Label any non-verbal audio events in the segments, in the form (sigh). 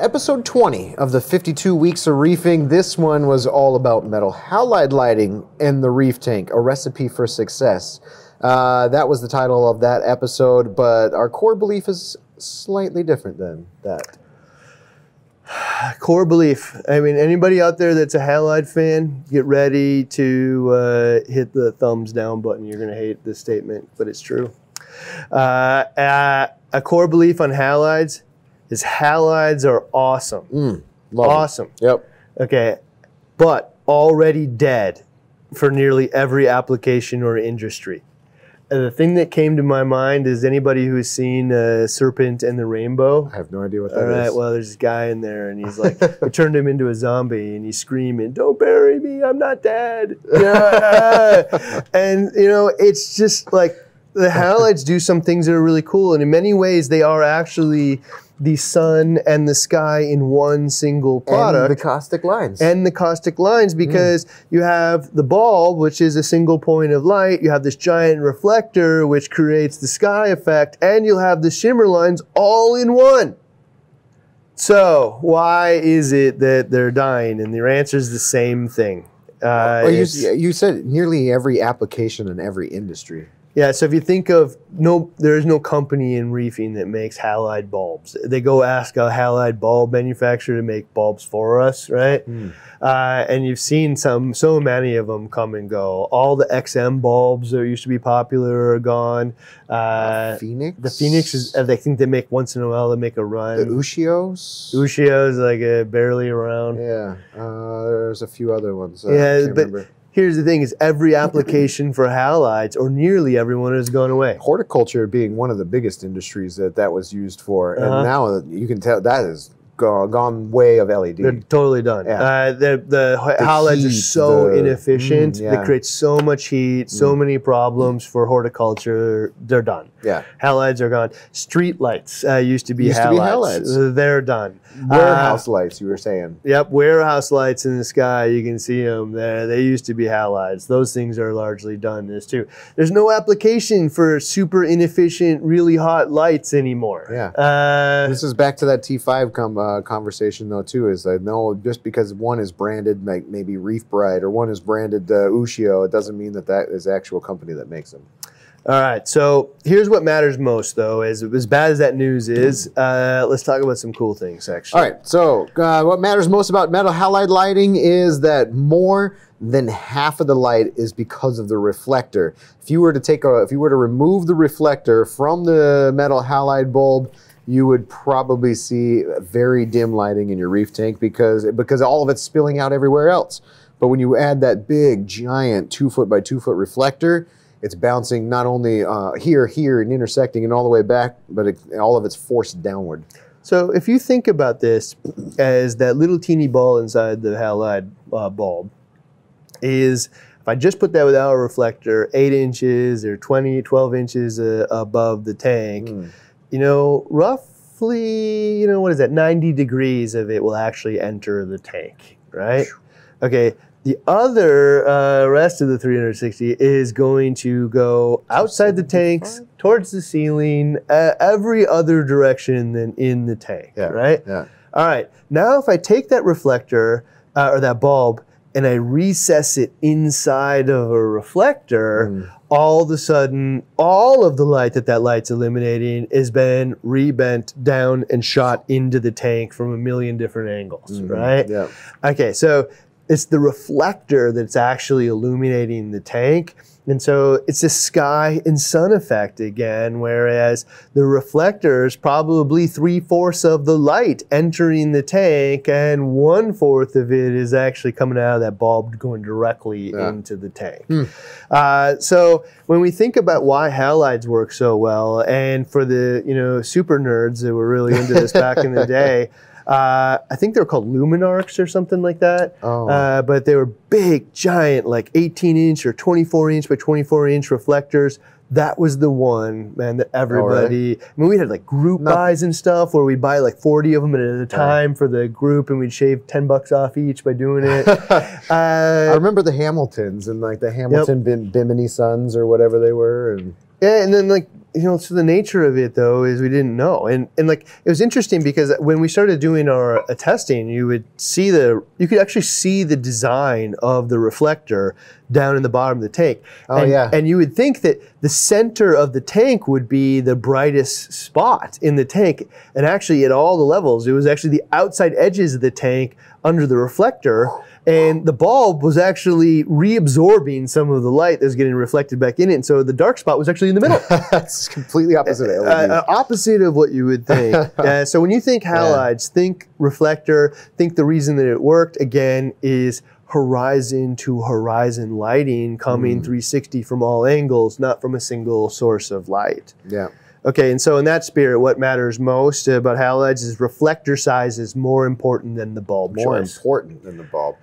episode 20 of the 52 weeks of reefing. This one was all about metal halide lighting in the reef tank, a recipe for success. Uh, that was the title of that episode, but our core belief is slightly different than that. (sighs) Core belief. I mean, anybody out there that's a halide fan, get ready to uh, hit the thumbs down button. You're going to hate this statement, but it's true. Uh, uh, a core belief on halides is halides are awesome. Mm, awesome. Yep. Okay, but already dead for nearly every application or industry. And the thing that came to my mind is anybody who's seen uh, Serpent and the Rainbow. I have no idea what that All is. right, well, there's this guy in there, and he's like, (laughs) they turned him into a zombie, and he's screaming, "Don't bury me, I'm not dead." Yeah. (laughs) and you know, it's just like the halides do some things that are really cool, and in many ways, they are actually the sun and the sky in one single product And the caustic lines. and the caustic lines because you have the bulb, which is a single point of light. You have this giant reflector, which creates the sky effect, and you'll have the shimmer lines all in one. So, why is it that they're dying? And your answer is the same thing. Uh, Well, you, you said nearly every application in every industry. Yeah, so if you think of no, there is no company in reefing that makes halide bulbs. They go ask a halide bulb manufacturer to make bulbs for us, right? Uh, and you've seen some, so many of them come and go. All the XM bulbs that used to be popular are gone. Uh, Phoenix? the Phoenix is, I think they make once in a while. They make a run. The. Ushios? Ushio's like uh, barely around. Yeah, uh, there's a few other ones. Uh, Yeah, can't but remember. Here's the thing: is every application for halides, or nearly everyone, has gone away. horticulture being one of the biggest industries that that was used for, Uh-huh. and now you can tell that is gone, gone way of LED. They're totally done. Yeah. Uh, the the, halides are so the- inefficient. Mm, yeah. They create so much heat, so Mm. many problems for horticulture. They're done. yeah, Halides are gone. Street lights uh, used to be Used to halides. be halides. They're done. warehouse lights. You were saying. Yep, warehouse lights in the sky. You can see them there. They used to be halides. Those things are largely done. This too. There's no application for super inefficient, really hot lights anymore. Yeah. Uh, This is back to that T5 com- uh, conversation though too. Is that no, just because one is branded like maybe Reef Brite or one is branded uh, Ushio, it doesn't mean that that is the actual company that makes them. All right. So here's what matters most, though. As as bad as that news is, uh, let's talk about some cool things. Actually. All right. So, uh, what matters most about metal halide lighting is that more than half of the light is because of the reflector. If you were to take a, if you were to remove the reflector from the metal halide bulb, you would probably see very dim lighting in your reef tank because because all of it's spilling out everywhere else. But when you add that big, giant two foot by two foot reflector, it's bouncing not only uh, here, here, and intersecting and all the way back, but it, all of it's forced downward. So if you think about this as that little teeny ball inside the halide uh, bulb, is if I just put that without a reflector, eight inches or 20, 12 inches uh, above the tank, Mm. You know, roughly, you know, what is that, 90 degrees of it will actually enter the tank, right? Okay, the other uh, rest of the 360 is going to go outside the tanks, towards the ceiling, uh, every other direction than in the tank, Yeah. right? Yeah. All right, now if I take that reflector uh, or that bulb and I recess it inside of a reflector, Mm. all of a sudden, all of the light that that light's eliminating is been rebent down and shot into the tank from a million different angles, Mhm. right? Yeah. Okay, so it's the reflector that's actually illuminating the tank. And so it's a sky and sun effect again, whereas the reflector is probably three fourths of the light entering the tank, and one fourth of it is actually coming out of that bulb going directly Yeah. into the tank. Hmm. Uh, so when we think about why halides work so well, and for the you know super nerds that were really into this back in the (laughs) day, uh, I think they were called Lumenarcs or something like that. Oh. Uh, but they were big, giant, like 18 inch or 24 inch by 24 inch reflectors. That was the one, man, that everybody. I mean, we had like group No. buys and stuff where we'd buy like 40 of them at a time for the group and we'd shave 10 bucks off each by doing it. (laughs) I uh, remember the Hamiltons and like the Hamilton Bim- Bimini Sons or whatever they were, and Yeah, and then like you know, so the nature of it though is we didn't know, and and like it was interesting because when we started doing our uh, testing, you would see the you could actually see the design of the reflector down in the bottom of the tank. Oh, and, yeah. and you would think that the center of the tank would be the brightest spot in the tank, and actually at all the levels, it was actually the outside edges of the tank under the reflector. And the bulb was actually reabsorbing some of the light that was getting reflected back in it. And so the dark spot was actually in the middle. (laughs) That's completely opposite of uh, uh, opposite of what you would think. (laughs) uh, so when you think halides, think reflector. Think the reason that it worked again is horizon to horizon lighting coming 360 from all angles, not from a single source of light. yeah. Okay, and so in that spirit, what matters most about halides is reflector size is more important than the bulb More choice. important than the bulb.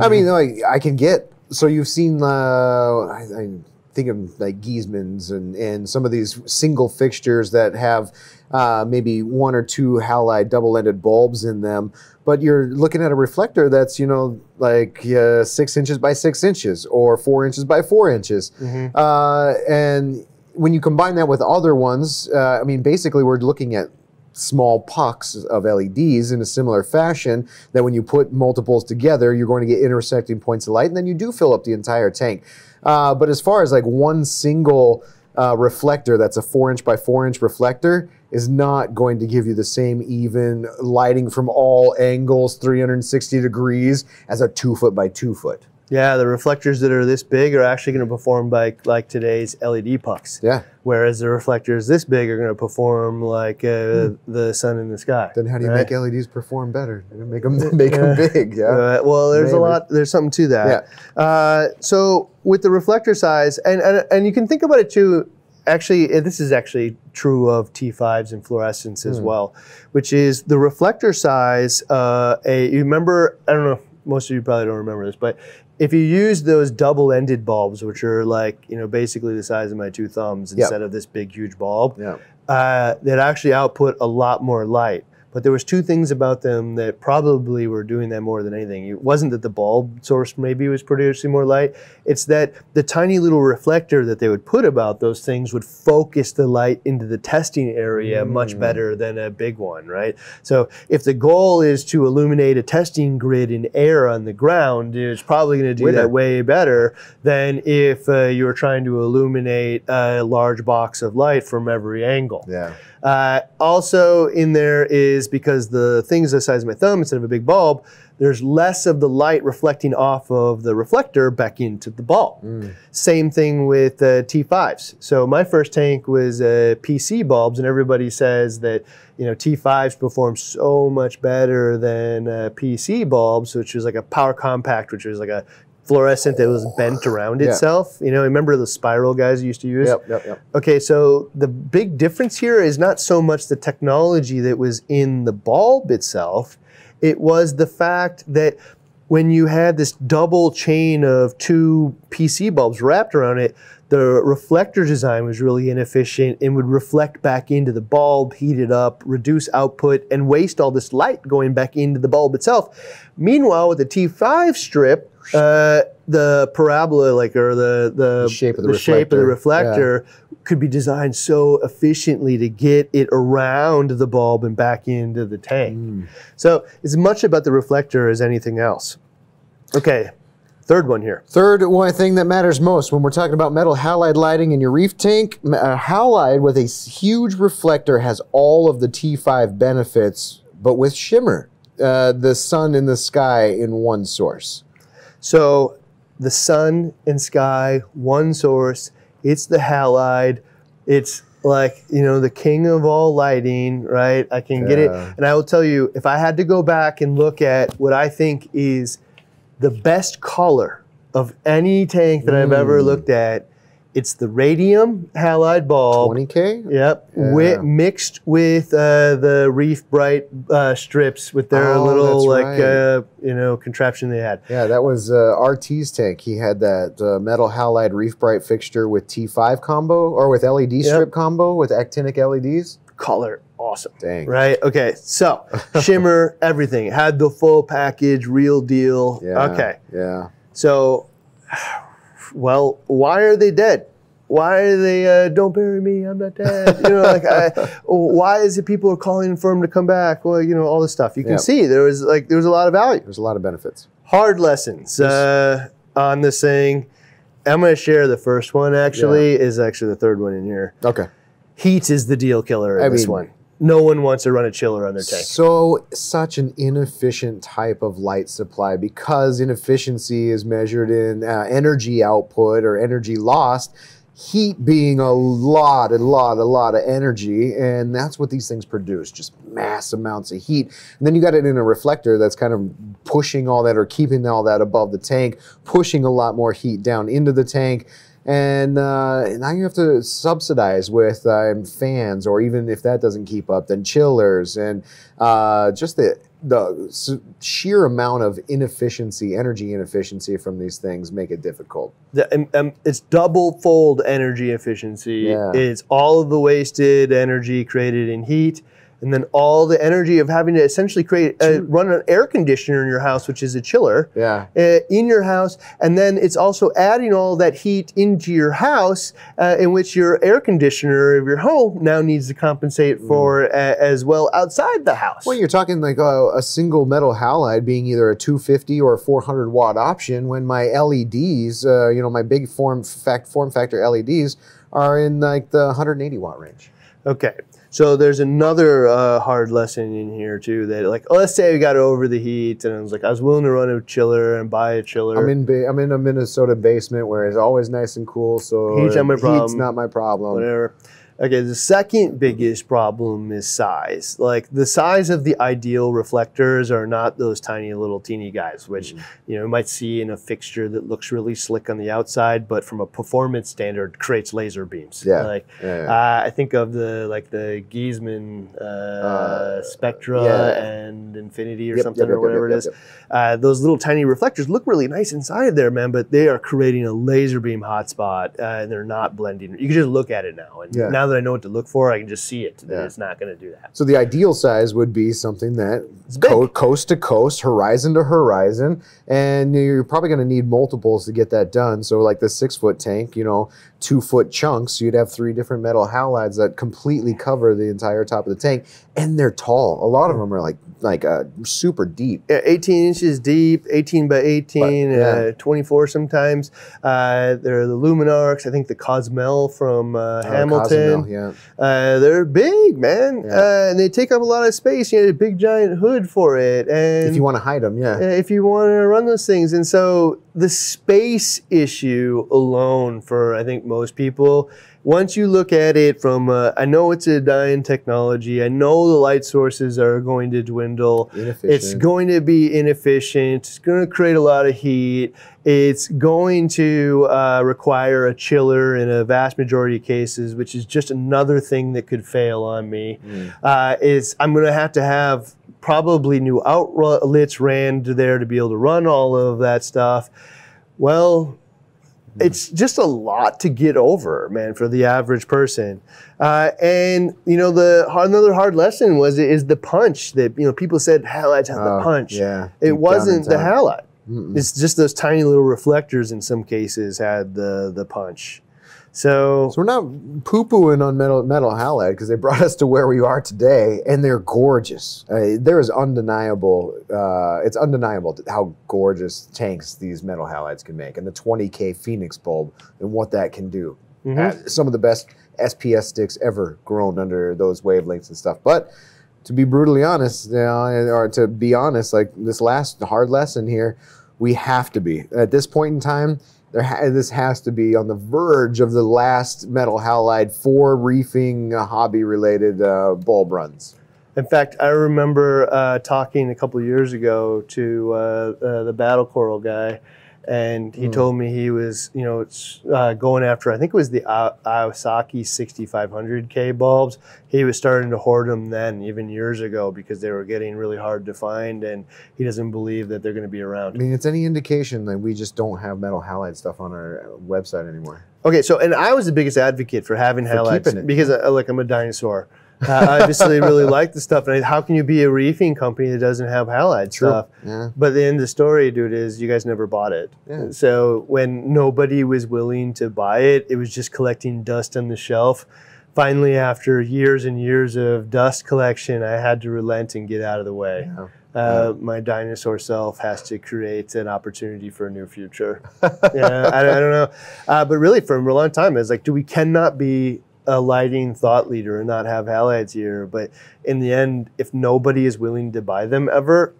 I mean, like I can get. So you've seen. Uh, I, I think of like Giesemanns and and some of these single fixtures that have uh, maybe one or two halide double-ended bulbs in them. But you're looking at a reflector that's you know like uh, six inches by six inches or four inches by four inches, uh, and when you combine that with other ones, uh, I mean, basically we're looking at small pucks of LEDs in a similar fashion that when you put multiples together, you're going to get intersecting points of light, and then you do fill up the entire tank. Uh, but as far as like one single uh, reflector that's a four inch by four inch reflector is not going to give you the same even lighting from all angles, 360 degrees, as a two foot by two foot. Yeah, the reflectors that are this big are actually going to perform like like today's LED pucks. Yeah. Whereas the reflectors this big are going to perform like uh, the sun in the sky. Then how do you right? make LEDs perform better? Make them (laughs) make them big. Yeah. Uh, well, there's Maybe. a lot. There's something to that. Uh, so with the reflector size, and, and and you can think about it too. Actually, uh, this is actually true of T5s and fluorescence as well, which is the reflector size. Uh, a you remember? I don't know. Most of you probably don't remember this, but if you use those double-ended bulbs, which are like you know basically the size of my two thumbs Yep. instead of this big huge bulb, Yeah. uh, that actually output a lot more light. But there was two things about them that probably were doing that more than anything. It wasn't that the bulb source maybe was producing more light. It's that the tiny little reflector that they would put about those things would focus the light into the testing area much better than a big one, right? So if the goal is to illuminate a testing grid in air on the ground, it's probably going to do Winner. that way better than if uh, you were trying to illuminate a large box of light from every angle. Yeah. Uh, also in there is because the thing's the size of my thumb instead of a big bulb, there's less of the light reflecting off of the reflector back into the bulb. Same thing with uh, T5s. So my first tank was uh, PC bulbs, and everybody says that you know T5s perform so much better than uh, PC bulbs, which was like a power compact, which was like a fluorescent that was bent around Yeah. itself. You know, remember the spiral guys used to use? Yep. Yep. Yep. Okay, so the big difference here is not so much the technology that was in the bulb itself, it was the fact that when you had this double chain of two PC bulbs wrapped around it, the reflector design was really inefficient and would reflect back into the bulb, heat it up, reduce output, and waste all this light going back into the bulb itself. Meanwhile, with the T5 strip, uh, the parabola, like or the the, The shape of the shape of the reflector, reflector could be designed so efficiently to get it around the bulb and back into the tank. Mm. So it's much about the reflector as anything else. Okay, third one here. Third one thing that matters most when we're talking about metal halide lighting in your reef tank, a halide with a huge reflector has all of the T5 benefits, but with shimmer, uh, the sun and the sky in one source. So the sun and sky, one source. It's the halide. It's like you know the king of all lighting, right? I can get it, and I will tell you if I had to go back and look at what I think is the best color of any tank that I've ever Mm. looked at, it's the radium halide bulb. 20K? Yep, Yeah. wi- mixed with uh, the Reef Brite uh, strips with their Oh, little like right. uh, you know contraption they had. Yeah, that was uh, RT's tank. He had that uh, metal halide Reef Brite fixture with T5 combo or with LED strip combo with actinic LEDs. Color awesome. Dang. Right. Okay. So (laughs) shimmer, everything had the full package, real deal. Yeah. Okay. Yeah. So, well, why are they dead? why are they uh, don't bury me? I'm not dead. You know, like I, (laughs) why is it people are calling for him to come back? Well, you know, all this stuff. You can Yeah. see there was like there was a lot of value. There's a lot of benefits. Hard lessons uh, on this thing. I'm going to share the first one. Actually, is actually the third one in here. Okay. Heat is the deal killer in I this mean- one. No one wants to run a chiller on their tank. So, such an inefficient type of light supply because inefficiency is measured in uh, energy output or energy lost. Heat being a lot, a lot, a lot of energy, and that's what these things produce just mass amounts of heat. And then you got it in a reflector that's kind of pushing all that or keeping all that above the tank, pushing a lot more heat down into the tank and uh, now you have to subsidize with um, fans, or even if that doesn't keep up, then chillers, and uh, just the the sheer amount of inefficiency, energy inefficiency from these things make it difficult. The, um, um, it's double fold energy efficiency. Yeah. It's all of the wasted energy created in heat, and then all the energy of having to essentially create uh, run an air conditioner in your house, which is a chiller. Yeah, uh, in your house, and then it's also adding all that heat into your house, uh, in which your air conditioner of your home now needs to compensate for uh, as well outside the house. Mm. well, you're talking like a, a single metal halide being either a 250 or a 400 watt option, when my LEDs, uh, you know, my big form fact form factor LEDs are in like the 180 watt range. Okay, so there's another uh, hard lesson in here too. That like, oh, let's say we got over the heat, and I was like, I was willing to run a chiller and buy a chiller. I'm in ba- I'm in a Minnesota basement where it's always nice and cool, so Heat's not my heat's problem. not my problem. whatever. Okay, the second biggest problem is size. Like the size of the ideal reflectors are not those tiny little teeny guys, which Mm-hmm. you know you might see in a fixture that looks really slick on the outside, but from a performance standard creates laser beams. Yeah, Like Yeah. uh, I think of the like the Giesemann uh, Spectra yeah. and Infinity or Yep, something yep, yep, or whatever yep, it is. Uh, those little tiny reflectors look really nice inside of there, man, but they are creating a laser beam hotspot uh, and they're not blending. You can just look at it now. And Yeah. now that I know what to look for, I can just see it. Yeah. it's not going to do that. So the ideal size would be something that co- coast to coast, horizon to horizon, and you're probably going to need multiples to get that done. So like the six foot tank, you know, two foot chunks, you'd have three different metal halides that completely cover the entire top of the tank, and they're tall. A lot of them are like like uh, super deep. 18 inches deep, 18 by 18, But, yeah. uh, 24 sometimes. Uh, they're the Lumenarcs. I think the Cozumel from uh, Uh, Hamilton. Cozumel, yeah. Uh, they're big, man, Yeah. uh, and they take up a lot of space. You need a big giant hood for it, and If you want to hide them, yeah. uh, if you want to run those things. And so the space issue alone for I think most people, once you look at it from, uh, I know it's a dying technology. I know the light sources are going to dwindle. It's going to be inefficient. It's going to create a lot of heat. It's going to uh, require a chiller in a vast majority of cases, which is just another thing that could fail on me. Mm. Uh, is I'm going to have to have probably new outlets ran to there to be able to run all of that stuff. Well, it's just a lot to get over, man, for the average person. Uh, and you know, the another hard lesson was is the punch that you know people said halides have the Oh, punch. Yeah. It wasn't the halide. Mm-mm. It's just those tiny little reflectors in some cases had the the punch. So, So we're not poo-pooing on metal metal halide because they brought (laughs) us to where we are today, and they're gorgeous. Uh, there is undeniable. Uh, it's undeniable how gorgeous tanks these metal halides can make, and the 20k Phoenix bulb and what that can do. Mhm. Uh, some of the best SPS sticks ever grown under those wavelengths and stuff. But to be brutally honest, you know, or to be honest, like this last hard lesson here, we have to be at this point in time. There ha- this has to be on the verge of the last metal halide for reefing uh, hobby related uh, bulb runs. in fact, I remember uh, talking a couple years ago to uh, uh, the Battle Coral guy, and he Hmm. told me he was, you know, it's, uh, going after. I think it was the Iwasaki 6500K bulbs. He was starting to hoard them then, even years ago, because they were getting really hard to find, and he doesn't believe that they're going to be around. I mean, it's any indication that we just don't have metal halide stuff on our uh, website anymore. Okay, so and I was the biggest advocate for having For halides because uh, like I'm a dinosaur. I obviously really like the stuff. And how can you be a reefing company that doesn't have halide stuff? Yeah. But the end of the story, dude, is you guys never bought it. Yeah. So when nobody was willing to buy it, it was just collecting dust on the shelf. Finally, after years and years of dust collection, I had to relent and get out of the way. Yeah. Uh, my dinosaur self has to create an opportunity for a new future. (laughs) yeah, I, I don't know. Uh, but really, for a long time, it's like, do we cannot be a lighting thought leader and not have halides here? But in the end, if nobody is willing to buy them ever,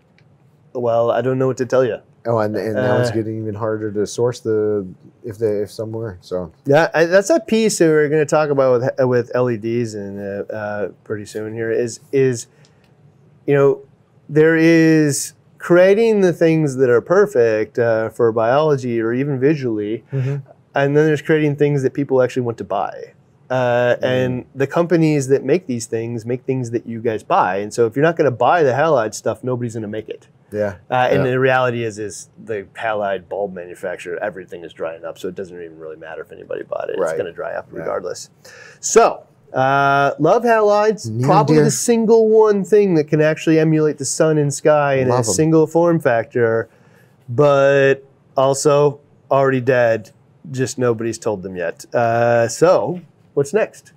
well, I don't know what to tell you. Oh, and, and now it's Uh, getting even harder to source the if they if somewhere. So Yeah, I, that's a piece that we're going to talk about with with LEDs and uh, uh, pretty soon. Here is is you know there is creating the things that are perfect uh, for biology or even visually, and then there's creating things that people actually want to buy. Uh, and the companies that make these things make things that you guys buy. And so if you're not going to buy the halide stuff, nobody's going to make it. yeah, Uh, and Yeah. the reality is, is the halide bulb manufacturer, everything is drying up, so it doesn't even really matter if anybody bought it. It's going to dry up Yeah. regardless. So, uh, love halides. Probably the single one thing that can actually emulate the sun and sky in a Love 'em. single form factor, but also already dead. Just nobody's told them yet. Uh, so, what's next?